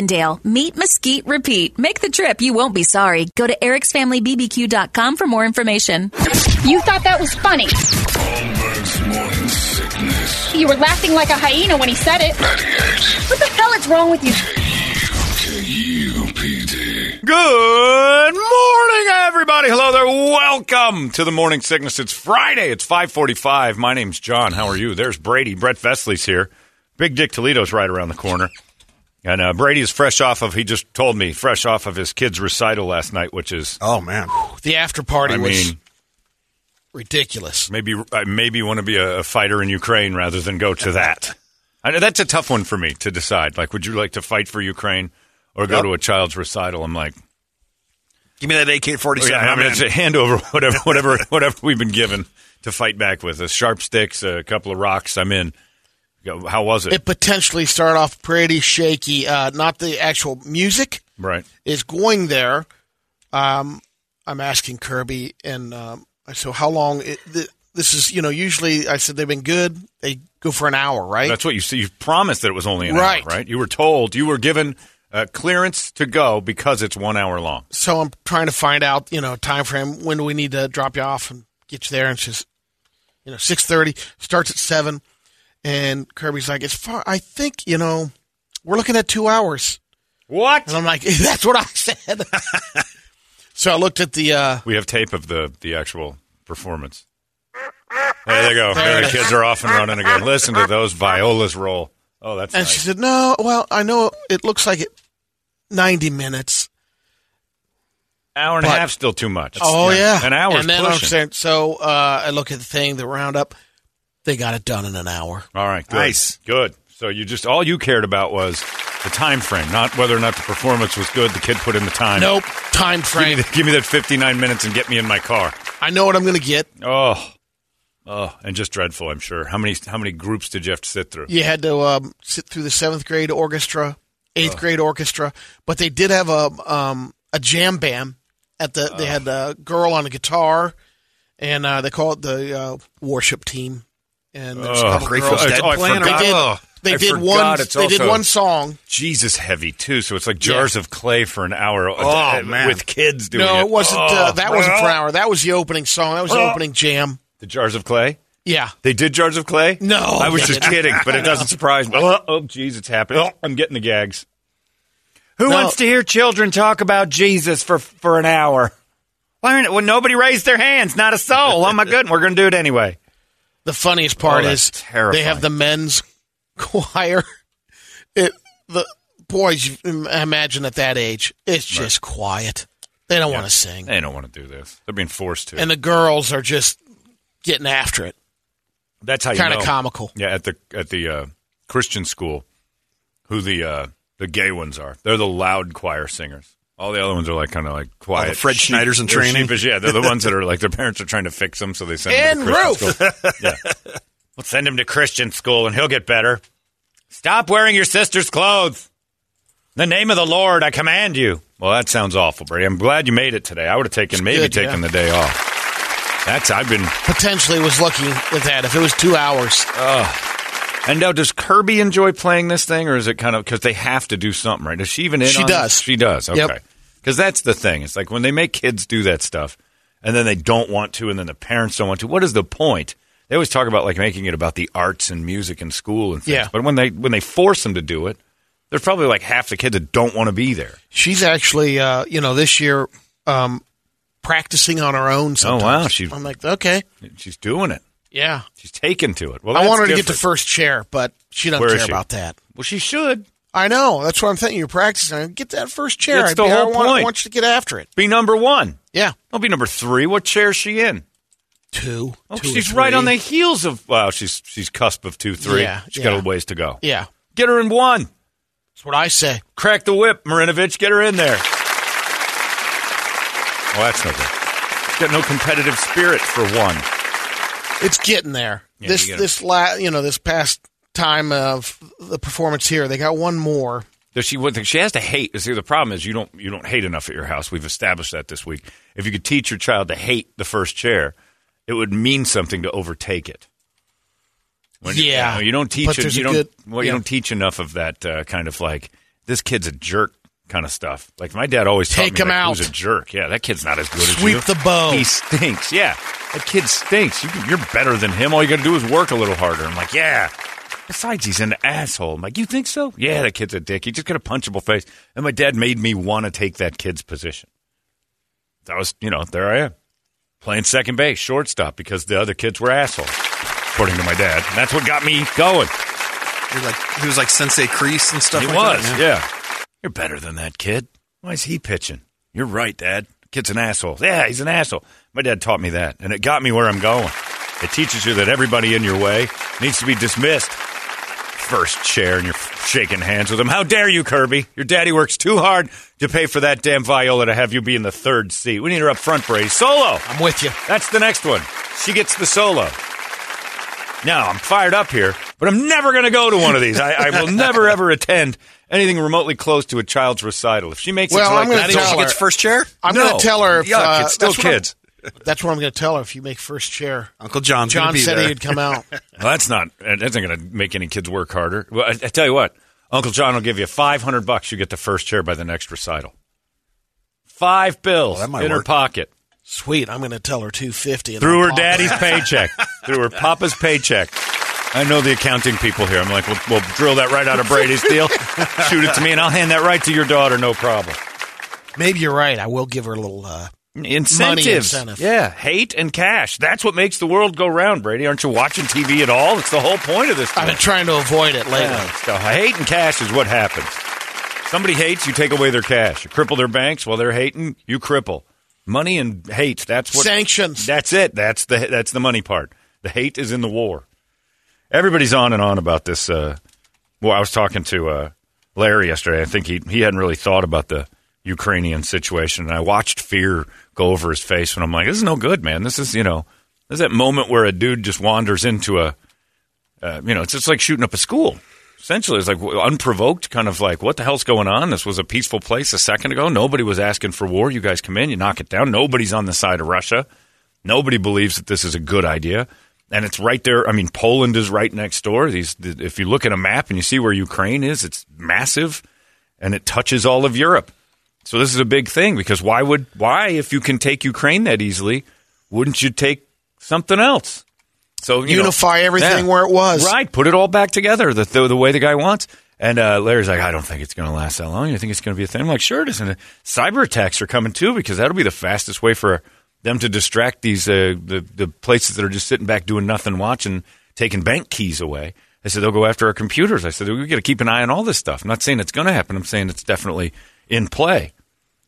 Meat, mesquite, repeat. Make the trip. You won't be sorry. Go to ericsfamilybbq.com for more information. You thought that was funny. Holmberg's morning sickness. You were laughing like a hyena when he said it. What the hell is wrong with you? KUPD. Good morning, everybody. Hello there. Welcome to the Morning Sickness. It's Friday. It's 545. My name's John. How are you? There's Brady. Brett Vesley's here. Big Dick Toledo's right around the corner. And uh, Brady is fresh off of, he just told me, fresh off of his kid's recital last night, which is, Oh man, the after party I was mean, ridiculous. maybe I maybe want to be a, a fighter in Ukraine rather than go to that. I know that's a tough one for me to decide. Like, would you like to fight for Ukraine or go Yep. to a child's recital? I'm like, Give me that AK forty Oh, yeah. I mean, it's a hand over whatever, whatever, whatever we've been given to fight back with. A sharp sticks, a couple of rocks. I'm in. How was it? it potentially started off pretty shaky. Uh, not the actual music right. is going there. Um, I'm asking Kirby, and um, so how long? It, th- this is you know usually I said they've been good. They go for an hour, right? That's what you see. You promised that it was only an Right. hour, right? You were told you were given uh, clearance to go because it's one hour long. so I'm trying to find out, you know, time frame. When do we need to drop you off and get you there? And it's just, you know, six thirty starts at seven, and Kirby's like, it's far. I think you know, we're looking at two hours, What? and I'm like, that's what I said. so I looked at the. uh We have tape of the the actual performance. There they go. There There the kids are off and running again. Listen to those violas roll. Oh, that's And nice. she said, no, well, I know it looks like it, ninety minutes. hour and a half still too much. Oh yeah, an hour. And then I'm saying, so uh, I look at the thing, the roundup. They got it done in an hour. All right, good. Nice. Good. So you just all you cared about was the time frame, not whether or not the performance was good. The kid put in the time. Nope, time Give me, frame. the- give me that 59 minutes and get me in my car. I know what I'm going to get. Oh. Oh, and just dreadful, I'm sure. How many how many groups did you have to sit through? You had to um, sit through the seventh grade orchestra, eighth grade orchestra, but they did have a um, a jam band at the. They had a girl on a guitar, and uh, they call it the uh, worship team. And there's a Oh, Grateful. Dead Oh, playing, They did. Oh, they I did forgot one. it's They did one song. Jesus heavy too, so it's like jars of clay for an hour. Uh, oh, uh, man. with kids doing No, it. No, it wasn't. Oh, uh, that wasn't for an hour. That was the opening song. That was the opening jam. The jars of clay. Yeah. They did jars of clay. No, I was just kidding, but it doesn't surprise me. Uh, oh, oh jeez, it's happening. I'm getting the gags. Who No. wants to hear children talk about Jesus for for an hour? Why aren't well, nobody raised their hands? Not a soul. Oh my goodness, we're going to do it anyway. The funniest part Oh, is terrifying. they have the men's choir. It the boys imagine at that age, it's just quiet. They don't want to sing, They don't want to do this. They're being forced to. and the girls are just getting after it. That's how you Kind of comical. Yeah, at the at the uh, Christian school, who the uh, the gay ones are. They're the loud choir singers. All the other ones are like kind of like quiet. the Fred sheep- Schneiders in training? sheepish. Yeah, they're the ones that are like their parents are trying to fix them, so they send them to Ruth. Christian school. Yeah, we'll send him to Christian school and he'll get better. Stop wearing your sister's clothes. In the name of the Lord, I command you. Well, that sounds awful, Brady. I'm glad you made it today. I would have taken maybe good, taken yeah. the day off. That's I've been Potentially was lucky with that. If it was two hours, And now, does Kirby enjoy playing this thing, or is it kind of because they have to do something, right? Is she even in? She does. This? She does. Okay. Yep. Because that's the thing. It's like when they make kids do that stuff and then they don't want to and then the parents don't want to. What is the point? They always talk about like making it about the arts and music and school and things. Yeah. But when they when they force them to do it, there's probably like half the kids that don't want to be there. She's actually, uh, you know, this year um, practicing on her own. Sometimes. Oh, wow. She- I'm like, okay, She's doing it. Yeah. She's taken to it. Well, I want her to get to first chair, but she doesn't Where care she? about that. Well, she should I know. That's what I'm thinking. You're practicing. Get that first chair. That's the I whole want, I want you to get after it. be number one. Yeah. Don't be number three. What chair is she in? Two. Oh, two she's right on the heels of. Wow, she's she's cusp of two, three. Yeah, she's yeah. got a ways to go. Yeah. Get her in one. That's what I say. Crack the whip, Marinovich. Get her in there. Oh, that's no good. She's got no competitive spirit for one. It's getting there. Yeah, this you this la- you know this past time of the performance here, they got one more. Does she? What, she has to hate. See, the problem is you don't you don't hate enough at your house. We've established that this week. If you could teach your child to hate the first chair, it would mean something to overtake it. When, Yeah, you, know, you don't teach it. You don't. good- well, you don't teach enough of that uh, kind of like this kid's a jerk kind of stuff. Like my dad always taught Take me, him like, out. Who's a jerk? Yeah, that kid's not as good as Sweep you. the bow. He stinks. Yeah, that kid stinks. You, you're better than him. All you got to do is work a little harder. I'm like, yeah. Besides, he's an asshole. I'm like, you think so? Yeah, that kid's a dick. He just got a punchable face. And my dad made me want to take that kid's position. That was, you know, there I am. Playing second base, shortstop, because the other kids were assholes, according to my dad. And that's what got me going. You're like he was like Sensei Kreese and stuff. He like was, that. yeah. You're better than that kid. Why is he pitching? You're right, Dad. Kid's an asshole. Yeah, he's an asshole. My dad taught me that, and it got me where I'm going. It teaches you that everybody in your way needs to be dismissed. First chair, and you're shaking hands with him. How dare you, Kirby? Your daddy works too hard to pay for that damn viola to have you be in the third seat. We need her up front, Brady. Solo. I'm with you. That's the next one. She gets the solo. Now, I'm fired up here, but I'm never going to go to one of these. I, I will never, ever attend anything remotely close to a child's recital. If she makes Well, it to I'm tell She her. gets first chair. I'm No. going to tell her if Yuck, uh, it's still that's what I'm- kids. that's what I'm going to tell her if you make first chair. Uncle John's gonna John said there. he'd come out. Well, that's not. That's not going to make any kids work harder. Well, I, I tell you what, Uncle John will give you five hundred bucks. You get the first chair by the next recital. Five bills that might in her pocket Sweet. I'm going to tell her 250 through her pop daddy's paycheck, through her papa's paycheck. I know the accounting people here. I'm like, we'll, we'll drill that right out of Brady's deal. Shoot it to me, and I'll hand that right to your daughter. No problem. Maybe you're right. I will give her a little. Uh, Incentives. incentive. Yeah, hate and cash. That's what makes the world go round, Brady. Aren't you watching TV at all? It's the whole point of this. I've been trying to avoid it lately. Yeah, so hate and cash is what happens. Somebody hates, you take away their cash. You cripple their banks while they're hating, you cripple. Money and hate. That's what Sanctions. That's it. That's the that's the money part. The hate is in the war. Everybody's on and on about this. Uh, well, I was talking to uh, Larry yesterday. I think he he hadn't really thought about the Ukrainian situation, and I watched fear go over his face. And I'm like, this is no good, man. This is you know, this is that moment where a dude just wanders into a uh, you know, it's just like shooting up a school. Essentially, it's like unprovoked, kind of like, what the hell's going on? This was a peaceful place a second ago. Nobody was asking for war. You guys come in, you knock it down. Nobody's on the side of Russia. Nobody believes that this is a good idea. And it's right there. I mean, Poland is right next door. These, if you look at a map and you see where Ukraine is, it's massive and it touches all of Europe. So this is a big thing because why would, why, if you can take Ukraine that easily, wouldn't you take something else? So you know- Unify everything where it was. Right, put it all back together the the, the way the guy wants. And uh, Larry's like, I don't think it's going to last that long. You think it's going to be a thing? I'm like, sure it is. And uh, cyber attacks are coming too because that'll be the fastest way for them to distract these uh, the the places that are just sitting back doing nothing, watching, taking bank keys away. I said they'll go after our computers. I said we got to keep an eye on all this stuff. I'm not saying it's going to happen. I'm saying it's definitely in play.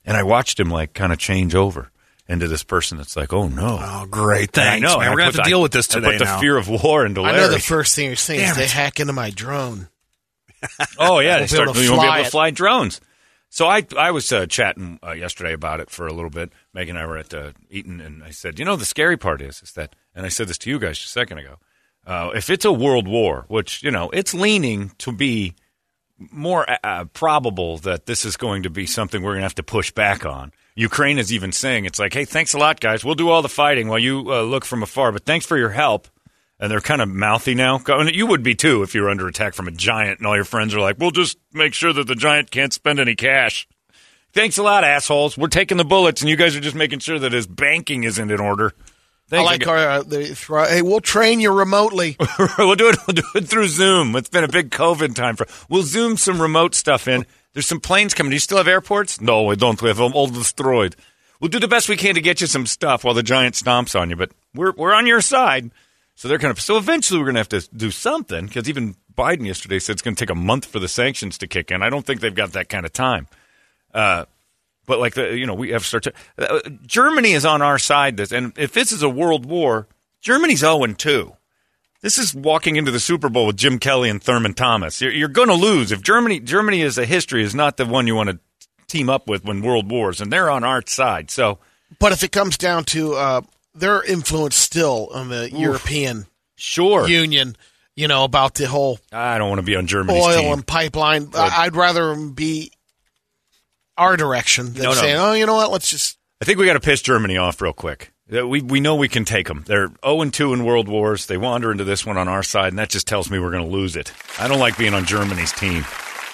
And I watched him like kind of change over into this person that's like, oh no, Oh, great! And I know. man. and We're gonna have put- to deal with this I today put the now. fear of war into I Larry. know the first thing you're saying is Damn they hack into my drone. Oh yeah, they Won't be start, able to you won't be able to it. fly drones. So I I was uh, chatting uh, yesterday about it for a little bit. Megan and I were at uh, Eaton, and I said, you know, the scary part is is that, and I said this to you guys just a second ago. Uh, if it's a world war, which you know, it's leaning to be more uh, probable that this is going to be something we're going to have to push back on. Ukraine is even saying it's like, hey, thanks a lot, guys. We'll do all the fighting while you uh, look from afar, but thanks for your help. And they're kind of mouthy now. You would be too if you were under attack from a giant, and all your friends are like, "We'll just make sure that the giant can't spend any cash." Thanks a lot, assholes. We're taking the bullets, and you guys are just making sure that his banking isn't in order. I like our. Uh, they throw, hey, we'll train you remotely. we'll do it. We'll do it through Zoom. It's been a big COVID time for. We'll zoom some remote stuff in. There's some planes coming. Do you still have airports? No, we don't. We have them all destroyed. We'll do the best we can to get you some stuff while the giant stomps on you. But we're we're on your side. So they're kind of. So eventually we're going to have to do something because even Biden yesterday said it's going to take a month for the sanctions to kick in. I don't think they've got that kind of time. Uh, but like the you know we have start to, uh, Germany is on our side. This and if this is a world war, Germany's zero and two. This is walking into the Super Bowl with Jim Kelly and Thurman Thomas. You're, you're going to lose if Germany. Germany is a history is not the one you want to team up with when world wars, and they're on our side. So But if it comes down to uh, their influence still on the European sure, Union, you know about the whole I don't want to be on Germany's oil team. and pipeline. I- I'd rather be our direction than No, no. saying, "Oh, you know what? Let's just." I think we got to piss Germany off real quick. Uh, We we know we can take them. They're zero and two in world wars. They wander into this one on our side, and that just tells me we're going to lose it. I don't like being on Germany's team.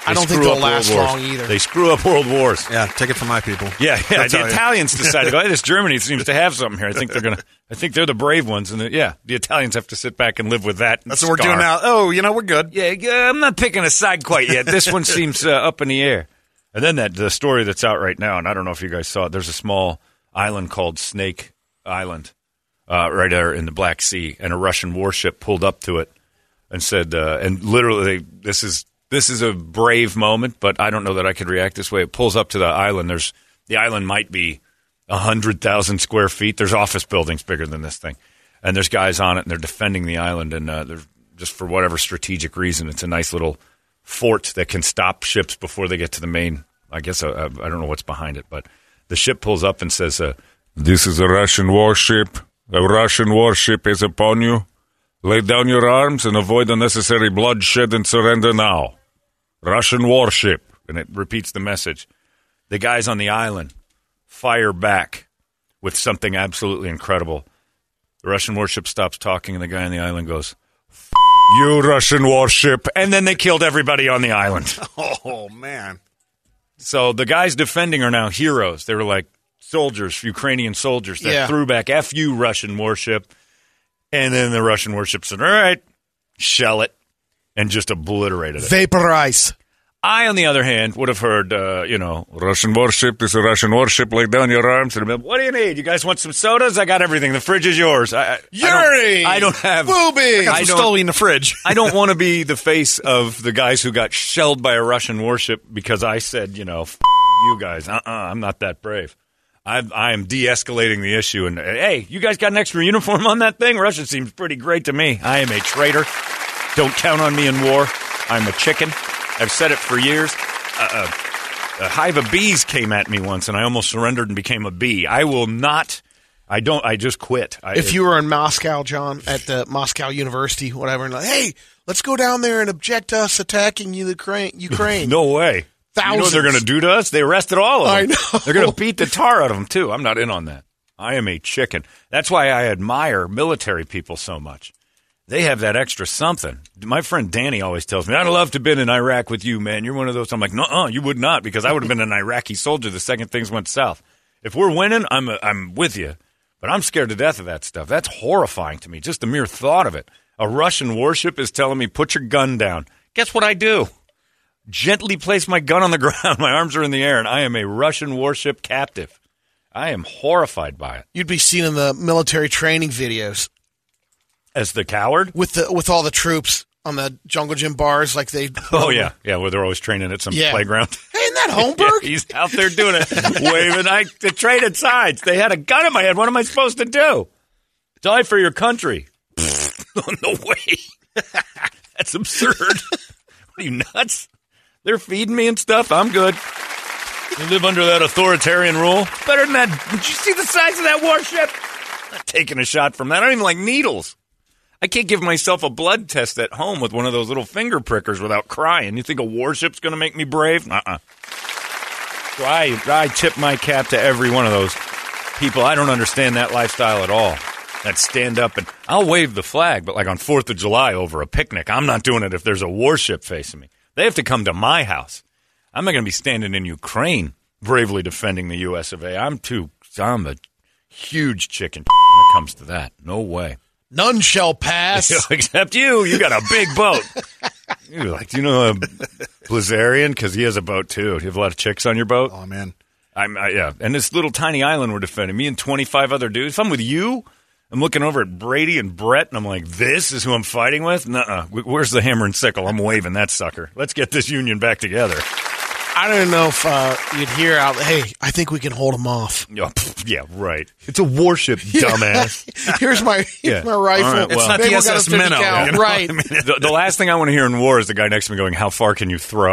I don't think screw they'll up world last wars. long either. They screw up world wars. Yeah, take it from my people. Yeah, yeah. That's The how I- Italians decided, oh, this Germany seems to have something here. I think they're gonna. I think they're the brave ones, and yeah, the Italians have to sit back and live with that. That's what we're doing now. Oh, you know, we're good. Yeah, yeah, I'm not picking a side quite yet. This one seems uh, up in the air. And then that the story that's out right now, and I don't know if you guys saw it. There's a small island called Snake Island, uh, right there in the Black Sea, and a Russian warship pulled up to it and said, uh, and literally, this is this is a brave moment, but I don't know that I could react this way. It pulls up to the island. There's the island might be hundred thousand square feet. There's office buildings bigger than this thing, and there's guys on it, and they're defending the island, and uh, they're just for whatever strategic reason, it's a nice little fort that can stop ships before they get to the main. I guess uh, uh, I don't know what's behind it, but the ship pulls up and says, uh, "This is a Russian warship. A Russian warship is upon you. Lay down your arms and avoid unnecessary bloodshed and surrender now. Russian warship." And it repeats the message. The guys on the island fire back with something absolutely incredible. The Russian warship stops talking, and the guy on the island goes, "F- "You Russian warship!" And then they killed everybody on the island. Oh man. So the guys defending are now heroes. They were like soldiers, Ukrainian soldiers that Yeah. threw back "F you, Russian warship," and then the Russian warship said, "All right, shell it," and just obliterated it. Vaporize. I, on the other hand, would have heard, uh, you know, Russian warship. This is a Russian warship. Lay down your arms. And I'd be, what do you need? You guys want some sodas? I got everything. The fridge is yours. I, I, I Yuri! don't, I don't have. Booby! Got I some don't- Stoli in the fridge. I don't want to be the face of the guys who got shelled by a Russian warship because I said, you know, F- you guys. Uh-uh, I'm not that brave. I, I am de-escalating the issue. And hey, you guys got an extra uniform on that thing? Russia seems pretty great to me. I am a traitor. Don't count on me in war. I'm a chicken. I've said it for years. Uh, uh, a hive of bees came at me once, and I almost surrendered and became a bee. I will not. I don't. I just quit. I, If you were in Moscow, John, at the Moscow University, whatever, and like, hey, let's go down there and object to us attacking you, Ukraine. Ukraine. No way. You know what they're going to do to us? They arrested all of them. I know. They're going to beat the tar out of them, too. I'm not in on that. I am a chicken. That's why I admire military people so much. They have that extra something. My friend Danny always tells me, I'd love to have been in Iraq with you, man. You're one of those. I'm like, no, uh, you would not, because I would have been an Iraqi soldier the second things went south. If we're winning, I'm, a, I'm with you. But I'm scared to death of that stuff. That's horrifying to me, just the mere thought of it. A Russian warship is telling me, put your gun down. Guess what I do? Gently place my gun on the ground. My arms are in the air, and I am a Russian warship captive. I am horrified by it. You'd be seen in the military training videos As the coward? with the with all the troops on the jungle gym bars, like they. Oh, yeah. Yeah, where they're always training at some Yeah. playground. Hey, isn't that Yeah, Holmberg? he's out there doing it, waving. I they traded sides. They had a gun in my head. What am I supposed to do? Die for your country? no way. That's absurd. are you nuts? They're feeding me and stuff. I'm good. You live under that authoritarian rule. Better than that. Did you see the size of that warship? not taking a shot from that. I don't even like needles. I can't give myself a blood test at home with one of those little finger prickers without crying. You think a warship's going to make me brave? Uh-uh. So I, I tip my cap to every one of those people. I don't understand that lifestyle at all. That stand up and I'll wave the flag, but like on Fourth of July over a picnic, I'm not doing it if there's a warship facing me. They have to come to my house. I'm not going to be standing in Ukraine bravely defending the U.S. of A. I'm too. I'm a huge chicken when it comes to that. No way. None shall pass. Except you. You got a big boat. You're like, do you know a Blazarian? Because he has a boat too. Do you have a lot of chicks on your boat? Oh man. I'm I, yeah, and this little tiny island we're defending. Me and 25 other dudes. If I'm with you, I'm looking over at Brady and Brett, and I'm like, "This is who I'm fighting with." Nuh-uh. Where's the hammer and sickle? I'm waving that sucker. Let's get this union back together. I don't know if uh, you'd hear out. Hey, I think we can hold them off. Oh, pff, yeah, right. It's a warship, dumbass. Here's my here's Yeah. my rifle. All right, well- It's not the we'll get a SS Minnow, you know? right? the, the last thing I want to hear in war is the guy next to me going, "How far can you throw?"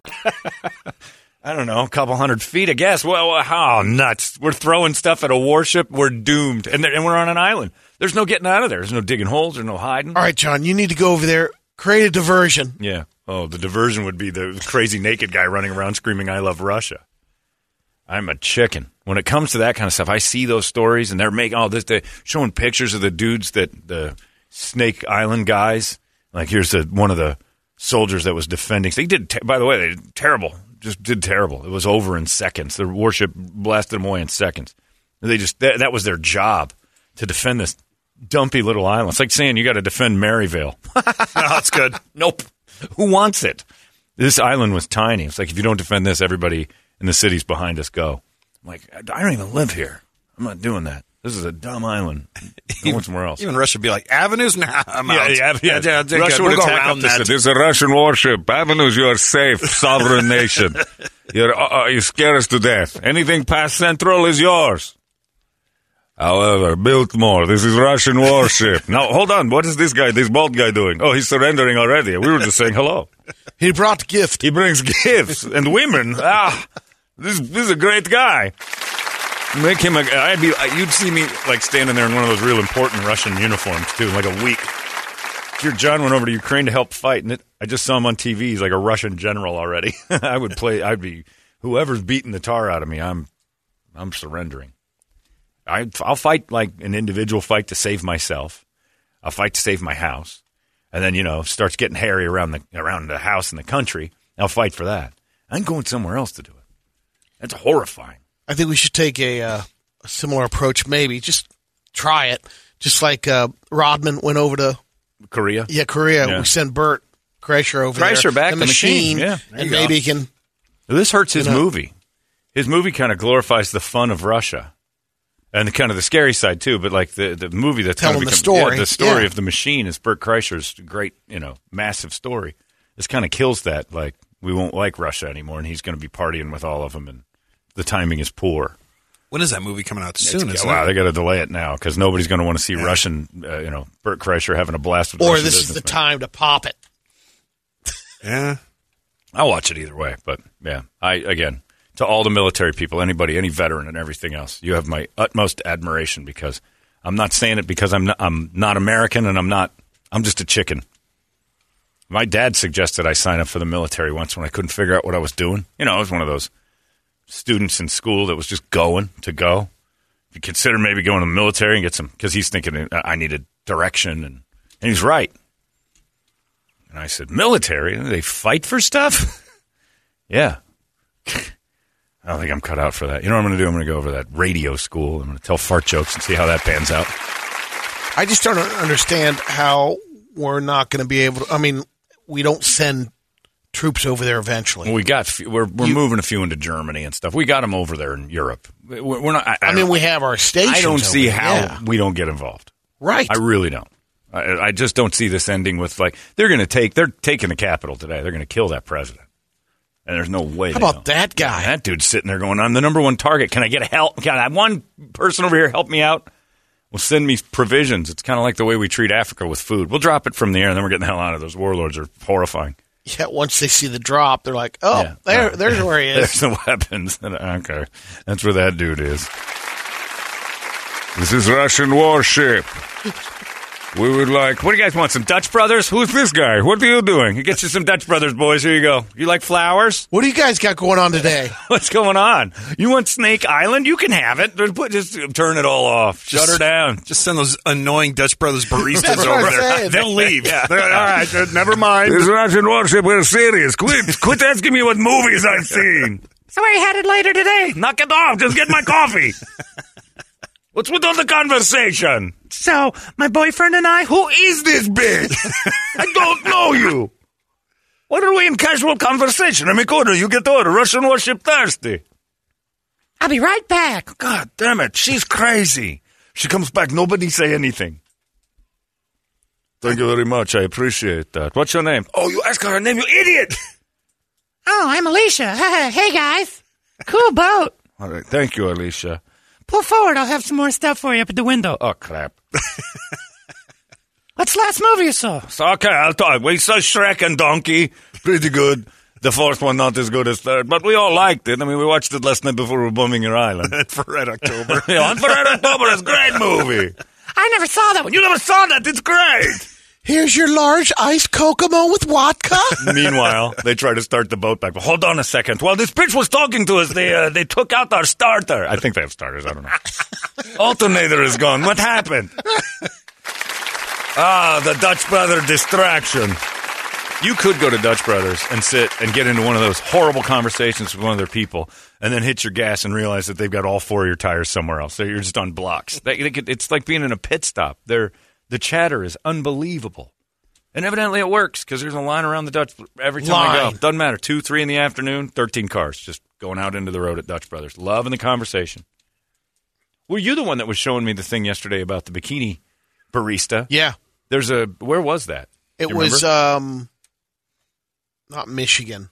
I don't know, a couple hundred feet, I guess. Well, how nuts? We're throwing stuff at a warship. We're doomed, and, and we're on an island. There's no getting out of there. There's no digging holes. There's no hiding. All right, John, you need to go over there, create a diversion. Yeah. Oh, the diversion would be the crazy naked guy running around screaming, I love Russia. I'm a chicken. When it comes to that kind of stuff, I see those stories and they're making all this, they're showing pictures of the dudes that the Snake Island guys. Like, here's the, one of the soldiers that was defending. They did, by the way, they did terrible. Just did terrible. It was over in seconds. The warship blasted them away in seconds. They just, that, that was their job to defend this dumpy little island. It's like saying you got to defend Maryvale. no, that's good. Nope. Who wants it? This island was tiny. It's like if you don't defend this, everybody in the cities behind us go. I'm like, I don't even live here. I'm not doing that. This is a dumb island. Go somewhere else. Even Russia would be like avenues. Nah, I'm Yeah, out. yeah, yeah. yeah, take Russia would We'll attack up this-. There's a Russian warship. Avenues, you're safe, sovereign nation. You're, uh, uh, you scare us to death. Anything past Central is yours. However, Biltmore, this is Russian warship. now, hold on. What is this guy, this bald guy doing? Oh, he's surrendering already. We were just saying hello. He brought gift. He brings gifts and women. Ah, this, this is a great guy. Make him a. I'd be. You'd see me like standing there in one of those real important Russian uniforms too, like a week. Your John went over to Ukraine to help fight, and it, I just saw him on TV. He's like a Russian general already. I would play. I'd be whoever's beating the tar out of me. I'm, I'm surrendering. I, I'll fight like an individual fight to save myself. I'll fight to save my house, and then you know starts getting hairy around the around the house and the country. I'll fight for that. I'm going somewhere else to do it. That's horrifying. I think we should take a, uh, a similar approach. Maybe just try it. Just like uh, Rodman went over to Korea. yeah Korea. Yeah. We send Bert Kreischer over there. Kreischer back, the the machine, machine. yeah. And go. maybe he can. This hurts his You know- movie. His movie kind of glorifies the fun of Russia, and the, kind of the scary side too. But like the the movie that's Telling kind of the story. yeah, the story Yeah. of the machine is Bert Kreischer's great, you know, massive story. This kind of kills that. Like we won't like Russia anymore, and he's going to be partying with all of them, and the timing is poor. When is that movie coming out? Soon, It's- isn't wow, it? they got to delay it now because nobody's going to want to see Russian, uh, you know, Bert Kreischer having a blast with Or Russian this is the businessmen. time to pop it. Yeah. I'll watch it either way. But yeah, I again to all the military people, anybody, any veteran, and everything else, you have my utmost admiration because I'm not saying it because I'm not, I'm not American and I'm not. I'm just a chicken. My dad suggested I sign up for the military once when I couldn't figure out what I was doing. You know, I was one of those students in school that was just going to go. If you consider maybe going to the military and get some, because he's thinking I needed direction, and, and he's right. And I said, military? They fight for stuff? yeah. I don't think I'm cut out for that. You know what I'm going to do? I'm going to go over that radio school. I'm going to tell fart jokes and see how that pans out. I just don't understand how we're not going to be able to. I mean, we don't send troops over there eventually. We got we're we're moving a few into Germany and stuff. We got them over there in Europe. We're, we're not. I, I mean, don't- we have our stations. I don't see there, how yeah. we don't get involved. Right. I really don't. I, I just don't see this ending with like they're going to take they're taking the capital today. They're going to kill that president, and there's no way. How about don't. that guy? That dude's sitting there going, "I'm the number one target. Can I get help? Can I have one person over here help me out? Well, send me provisions. It's kind of like the way we treat Africa with food. We'll drop it from the air, and then we're getting the hell out of. Those warlords are horrifying. Yeah, once they see the drop, they're like, "Oh, Yeah. there, Uh, there's where he is. There's the weapons. Okay, that's where that dude is. This is Russian warship. We would like. What do you guys want? Some Dutch Brothers? Who's this guy? What are you doing? He gets you some Dutch Brothers, boys. Here you go. You like flowers? What do you guys got going on today? What's going on? You want Snake Island? You can have it. Just Just turn it all off. Shut her down. Just send those annoying Dutch Brothers baristas over there. saying. They'll leave. Yeah. All right, uh, never mind. This Russian warship. We're serious. Quit, quit asking me what movies I've seen. So where you headed later today? Knock it off. Just get my coffee. What's with all the conversation? So, my boyfriend and I. Who is this bitch? I don't know you. What are we in casual conversation? I make order. You get order. Russian worship thirsty. I'll be right back. God damn it. She's crazy. She comes back. Nobody say anything. Thank you very much. I appreciate that. What's your name? Oh, you ask her her name, you idiot! Oh, I'm Alicia. hey, guys. Cool boat. All right. Thank you, Alicia. Pull forward. I'll have some more stuff for you up at the window. Oh, crap. What's the last movie you saw? So, okay, I'll talk. We saw Shrek and Donkey. Pretty good. The fourth one not as good as third, but we all liked it. I mean, we watched it last night before we were bombing your island. for Red October. yeah, on for Red October, it's a great movie. I never saw that one. You never saw that. It's great. Here's your large iced Kokomo with vodka. Meanwhile, they try to start the boat back. But hold on a second. While this bitch was talking to us, they uh, they took out our starter. I think they have starters. I don't know. Alternator is gone. What happened? ah, the Dutch brother distraction. You could go to Dutch Brothers and sit and get into one of those horrible conversations with one of their people, and then hit your gas and realize that they've got all four of your tires somewhere else. So you're just on blocks. It's like being in a pit stop. They're, the chatter is unbelievable. And evidently it works because there's a line around the Dutch every time I go. Doesn't matter. Two, three in the afternoon, 13 cars just going out into the road at Dutch Brothers. Loving the conversation. Were you the one that was showing me the thing yesterday about the bikini barista? yeah, There's a, where was that? it was remember? um, not Michigan,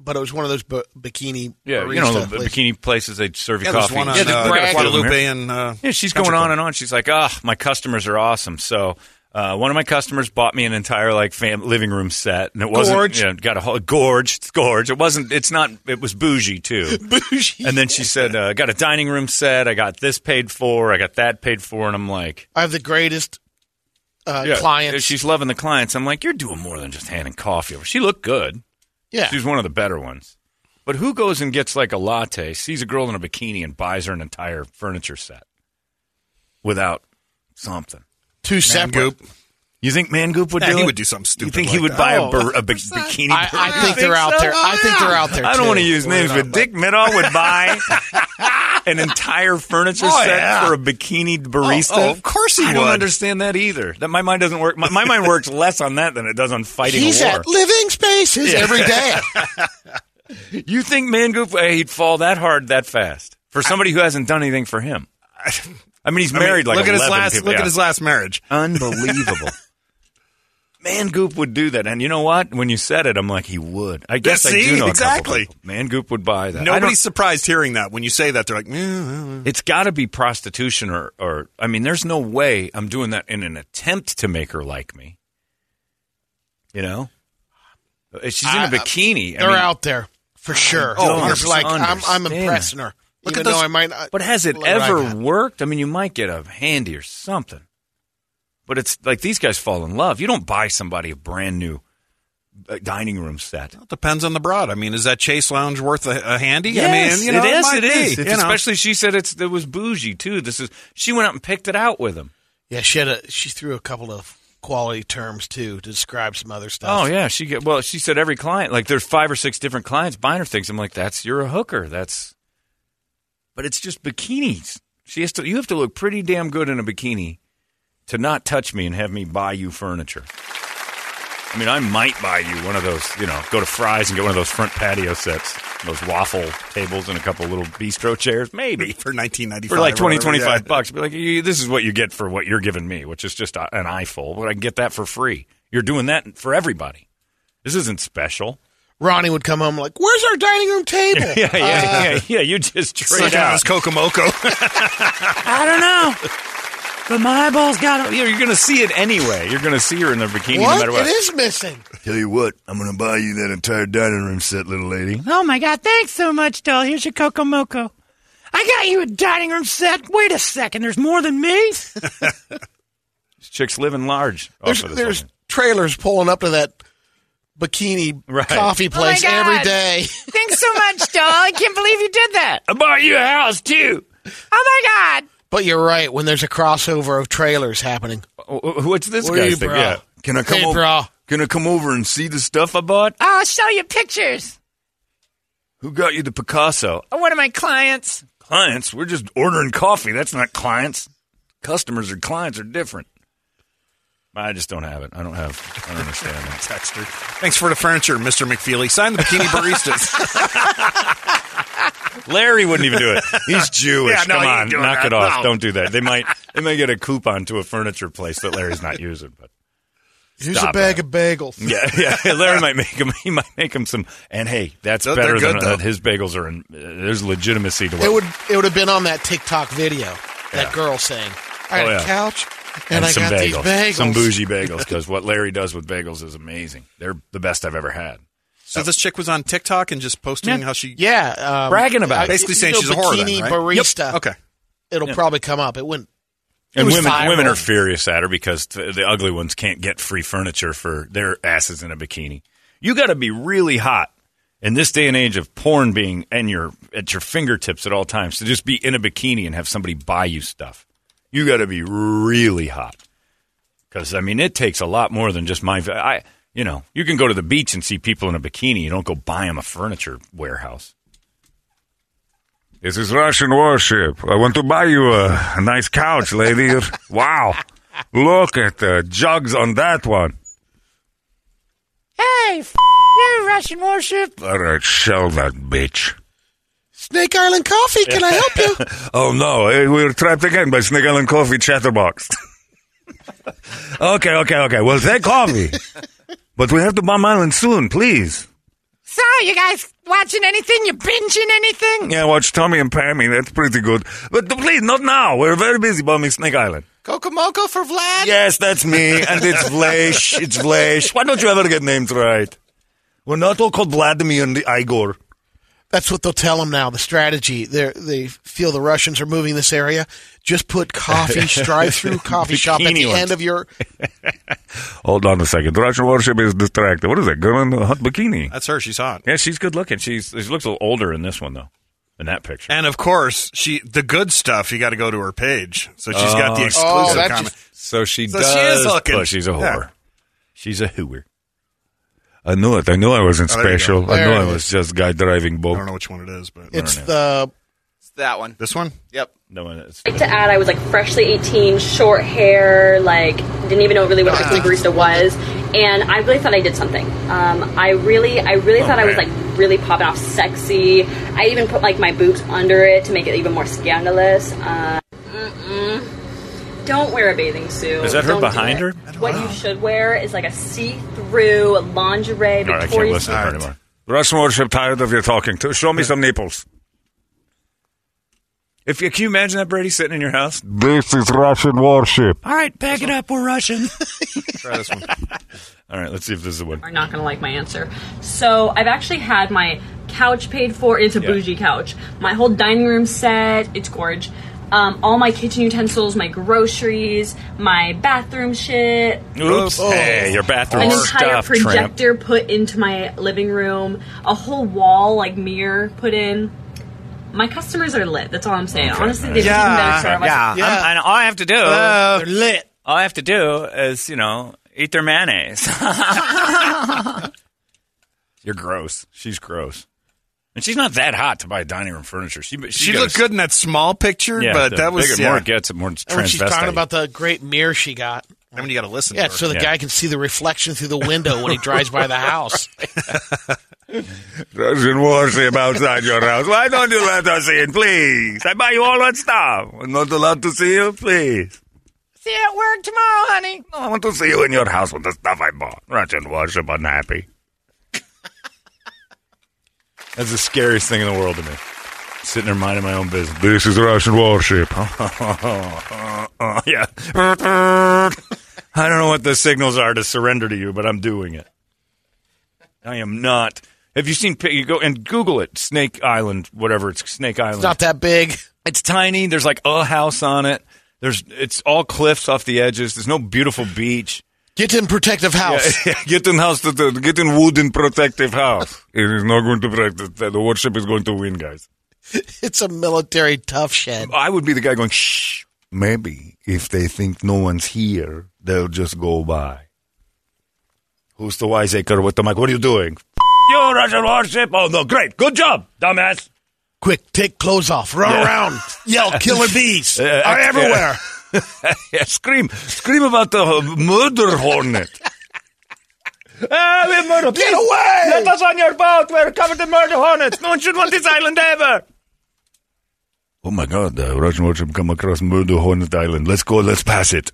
but it was one of those b- bikini. yeah, you know, the places. bikini places, they serve you Yeah, coffee. one on Yeah, the uh, Guadalupe and uh, Yeah, she's going on and on. She's like, ah, my customers are awesome. So uh, one of my customers bought me an entire like fam- living room set, and it wasn't Gorge. You know, got a whole gorge. It's gorge. It wasn't. It's not. It was bougie too. Bougie. And then she said, uh, I got a dining room set. I got this paid for. I got that paid for. And I'm like, I have the greatest uh, yeah, clients. She's loving the clients. I'm like, you're doing more than just handing coffee over. She looked good. Yeah, She's one of the better ones. But who goes and gets like a latte, sees a girl in a bikini, and buys her an entire furniture set without something? two separate. Goop. You think Mangoop would Yeah, do he it? would do something stupid You think he would that. buy a, Oh, bur- a bi- bikini? I, I You think they're out there. I think they're out there. I don't too. want to use names, Believe it or but Dick Middaugh would buy an entire furniture Oh, set yeah. for a bikini barista. Oh, oh, of course he I don't would. understand that either. That my mind doesn't work. My, my mind works less on that than it does on fighting He's a war. at living spaces every day. you think Mangoop uh, he'd fall that hard that fast for somebody who hasn't done anything for him? I mean, he's I mean, married like look at his 11 last people. look Yeah. at his last marriage. Unbelievable. Man Goop would do that. And you know what? When you said it, I'm like, he would. I guess I see? do know Exactly. Man Goop would buy that. Nobody's surprised hearing that. When you say that, they're like, "Mm, It's got to be prostitution or, or, I mean, there's no way I'm doing that in an attempt to make her like me. You know? She's in a I- bikini. I They're mean, out there for sure. don't You're like I'm, I'm impressing her. Look even at those- I might not. But has it let her like ever worked? I mean, you might get a handy or something. But it's like these guys fall in love. You don't buy somebody a brand new uh, dining room set. It depends on the broad. I mean, is that Chase Lounge worth a, a handy? I mean, you know, it is. might It is. be, It's you know. especially she said it's it was bougie too. This is she went out and picked it out with him. Yeah, she had a. She threw a couple of quality terms too to describe some other stuff. Oh yeah, she get well. She said every client like there's five or six different clients buying her things. I'm like, that's you're a hooker. That's, but it's just bikinis. She has to. You have to look pretty damn good in a bikini to not touch me and have me buy you furniture. I mean, I might buy you one of those. You know, go to Fry's and get one of those front patio sets, those waffle tables, and a couple little bistro chairs, maybe. for 1995 for like 20, whatever, 25 yeah. bucks. Be like, you, this is what you get for what you're giving me, which is just a, an eyeful. But I can get that for free. You're doing that for everybody. This isn't special. Ronnie would come home like, "Where's our dining room table?" Yeah, yeah, uh, yeah, yeah. You just trade Sucking on out. his Kokomoko. I don't know. But my eyeballs got You're, you're going to see it anyway. You're going to see her in the bikini no What? matter what. It is missing. Tell you what, I'm gonna buy you that entire dining room set, little lady. Oh my god, thanks so much, doll. Here's your Coco Moco. I got you a dining room set. Wait a second, there's more than me? This chick's living large. off There's, of this there's whole trailers pulling up to that bikini Right. coffee oh, place God. every day. thanks so much, doll. I can't believe you did that. I bought you a house too. Oh my god. But you're right. When there's a crossover of trailers happening, Oh, oh, oh What's this What are guy's you, thing? bro? Yeah. Can I come Hey, over? bro. Can I come over and see the stuff I bought? I'll show you pictures. Who got you the Picasso? of One of my clients. Clients? We're just ordering coffee. That's not clients. Customers or clients are different. I just don't have it. I don't have. I don't understand that. Text her. Thanks for the furniture, Mr. McFeely. Sign the bikini baristas. Larry wouldn't even do it. He's Jewish. Yeah, no, Come he on, knock that. it off. No. Don't do that. They might. They might get a coupon to a furniture place that Larry's not using. But here's Stop a bag that. of bagels. yeah, yeah. Larry might make him. He might make him some. And hey, that's They're- better they're than uh, his bagels are. In, uh, there's legitimacy to what. It would it would have been on that TikTok video. That Yeah. girl saying, "I got Oh, a yeah. couch and, I some got bagels, these bagels." some bougie bagels. Because what Larry does with bagels is amazing. They're the best I've ever had. so this chick was on TikTok and just posting how she. Yeah, um, Bragging about it. Basically if saying she's go a whore then, Bikini right? barista. Okay. It'll probably come up. It wouldn't. It And women, viral. women are furious at her because th- the ugly ones can't get free furniture for their asses in a bikini. You got to be really hot in this day and age of porn being and your at your fingertips at all times to just be in a bikini and have somebody buy you stuff. You got to be really hot because I mean it takes a lot more than just my. I you know you can go to the beach and see people in a bikini. You don't go buy them a furniture warehouse. This is Russian warship. I want to buy you a, a nice couch, lady. wow. Look at the jugs on that one. Hey, f- you, Russian warship. All right, shell that bitch. Snake Island Coffee. Can I help you? Oh no, eh, we're trapped again by Snake Island Coffee Chatterbox. okay, okay, okay. Well, take coffee. but we have to bomb island soon, please. So, you guys watching anything? You binging anything? Yeah, watch Tommy and Pammy. That's pretty good. But please, not now. We're very busy bombing Snake Island. Kokomoko for Vlad. Yes, that's me, and it's Vlash. It's Vlash. Why don't you ever get names right? We're not all called Vladimir and Igor. That's what they'll tell them now. The strategy. They they feel the Russians are moving this area. Just put coffee, drive-through coffee shop at the ones. end of your. Hold on a second. The Russian warship is distracted. What is that girl in the hot bikini? That's her. She's hot. Yeah, she's good looking. She's she looks a little older in this one though, in that picture. And of course, she the good stuff. You got to go to her page, so she's got the Oh, exclusive oh, that comment. just- So she So does. she is looking. Oh, she's a whore. Yeah. She's a hooer. I knew it. I knew I wasn't Oh, special. I knew I was just guy driving boat. I don't know which one it is, but It's the That one. this one. Yep. No one. It's, like to add I was like freshly 18, short hair, like didn't even know really what a bikini barista was, and I really thought I did something. Um, I really, I really thought I was like really popping off sexy. I even put like my boobs under it to make it even more scandalous. Uh, mm-mm. Don't wear a bathing suit. Is that her Don't behind her? What you should wear is like a see-through lingerie, all right, I can't Victoria's listen to her anymore. The Russian warship tired of your talking. To show me some nipples. If you, can you imagine that Brady sitting in your house? This is Russian warship. All right, pack it up. We're Russian. Try this one. All right, let's see if this is the one. are not going to like my answer. So I've actually had my couch paid for. It's a Yeah. bougie couch. My whole dining room set. It's gorge. Um, all my kitchen utensils, my groceries, my bathroom shit, Oops. Hey, your bathroom an entire stuff, tramp. projector put into my living room, a whole wall like mirror put in. My customers are lit. That's all I'm saying. Honestly, they just even better yeah. Yeah. And all I have to do, they're lit. all I have to do is, you know, eat their mayonnaise. You're gross. She's gross, and she's not that hot to buy dining room furniture. She she, She got looked a- good in that small picture, Yeah, but the that was bigger, yeah. more it gets, it more it's And when she's talking about the great mirror she got. I mean, you got to listen. Yeah, to her. so the Yeah. guy can see the reflection through the window when he drives by the house. Russian warship outside your house. Why don't you let us in, please? I buy you all that stuff. I'm not allowed to see you, please. See you at work tomorrow, honey. I want to see you in your house with the stuff I bought. Russian warship unhappy. That's the scariest thing in the world to me. Sitting there minding my own business. This is a Russian warship. Yeah. I don't know what the signals are to surrender to you, but I'm doing it. I am not. Have you seen? You go and Google it. Snake Island, whatever. It's Snake Island. It's not that big. It's tiny. There's like a house on it. There's. It's all cliffs off the edges. There's no beautiful beach. Get in protective house. get in house, to the, get in wooden protective house. It is not going to break. The, the warship is going to win, guys. It's a military tough shed. I would be the guy going, shh. Maybe if they think no one's here, they'll just go by. Who's the wiseacre with the mic? What are you doing? you Russian warship. Oh no, great, good job, dumbass. Quick, take clothes off, run Yeah. around, yell, killer bees Uh, are uh, everywhere. yeah, scream, scream about the murder hornet. ah, we have murder. Get away! Let us on your boat. We're covered in murder hornets. No one should want this island ever. Oh my God, the Russian warship come across Murder Hornet Island. Let's go, let's pass it.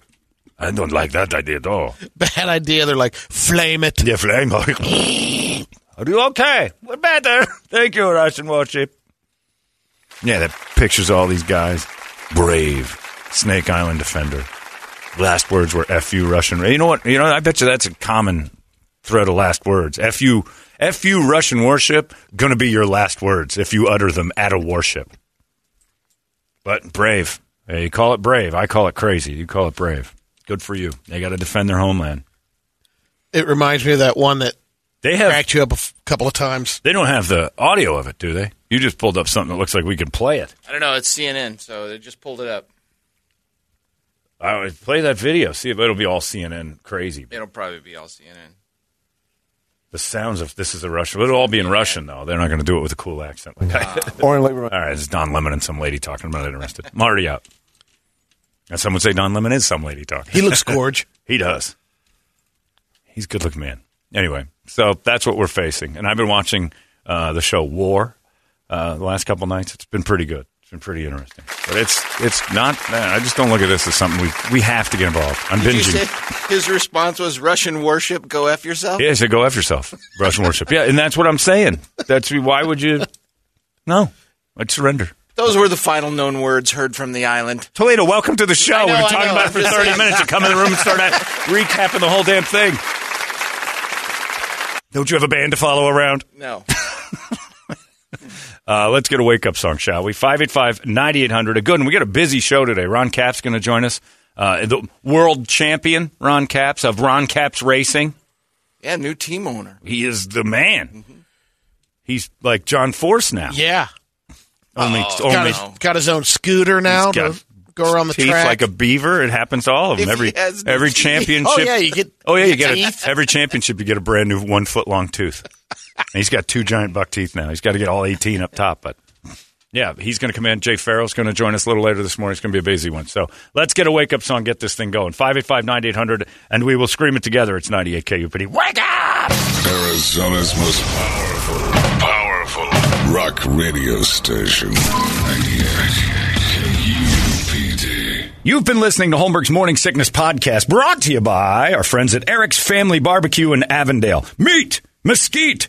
I don't like that idea at all. Bad idea. They're like, flame it. Yeah, flame. Are you okay? We're better. Thank you, Russian warship. Yeah, that pictures all these guys. Brave. Snake Island defender. Last words were F you Russian. You know what? You know, I bet you that's a common thread of last words. F you, F you Russian warship, gonna be your last words if you utter them at a warship. But brave. Hey, you call it brave. I call it crazy. You call it brave. Good for you. They got to defend their homeland. It reminds me of that one that They have cracked you up a f- couple of times. They don't have the audio of it, do they? You just pulled up something that looks like we can play it. I don't know. It's CNN, so they just pulled it up. I would play that video. See if it'll be all CNN crazy. It'll probably be all CNN. The sounds of this is a Russian. It'll all be in Russian though. They're not going to do it with a cool accent. Like I- all right, it's Don Lemon and some lady talking. I'm not interested. I'm already out. And some would say Don Lemon is some lady talking. He looks gorge. he does. He's a good looking man. Anyway, so that's what we're facing. And I've been watching uh, the show War uh, the last couple nights. It's been pretty good. It's been pretty interesting. But it's it's not. Man, I just don't look at this as something we we have to get involved. I'm Did you binging. say his response was Russian warship? Go f yourself. Yeah, so go F yourself, Russian worship. Yeah, and that's what I'm saying. That's why would you? No, I'd surrender. Those were the final known words heard from the island. Toledo, welcome to the show. Know, We've been talking about it for 30 saying. minutes. You come in the room and start at, recapping the whole damn thing. Don't you have a band to follow around? No. Uh, let's get a wake up song, shall we? 585 9800. A good one. We got a busy show today. Ron Capps going to join us. Uh, the world champion, Ron Capps, of Ron Capps Racing. Yeah, new team owner. He is the man. He's like John Force now. Yeah. Only, got, only his, got his own scooter now He's got to go around the teeth track. like a beaver. It happens to all of them. If every he has every teeth. championship. Oh, yeah, you get- Oh yeah, you get get a, every championship. You get a brand new one foot long tooth. He's got two giant buck teeth now. He's got to get all eighteen up top, but. Yeah, he's going to come in. Jay Farrell's going to join us a little later this morning. It's going to be a busy one. So let's get a wake up song, get this thing going. 585 9800, and we will scream it together. It's 98 KUPD. Wake up! Arizona's most powerful, powerful rock radio station. 98 KUPD. You've been listening to Holmberg's Morning Sickness Podcast, brought to you by our friends at Eric's Family Barbecue in Avondale. Meat, mesquite,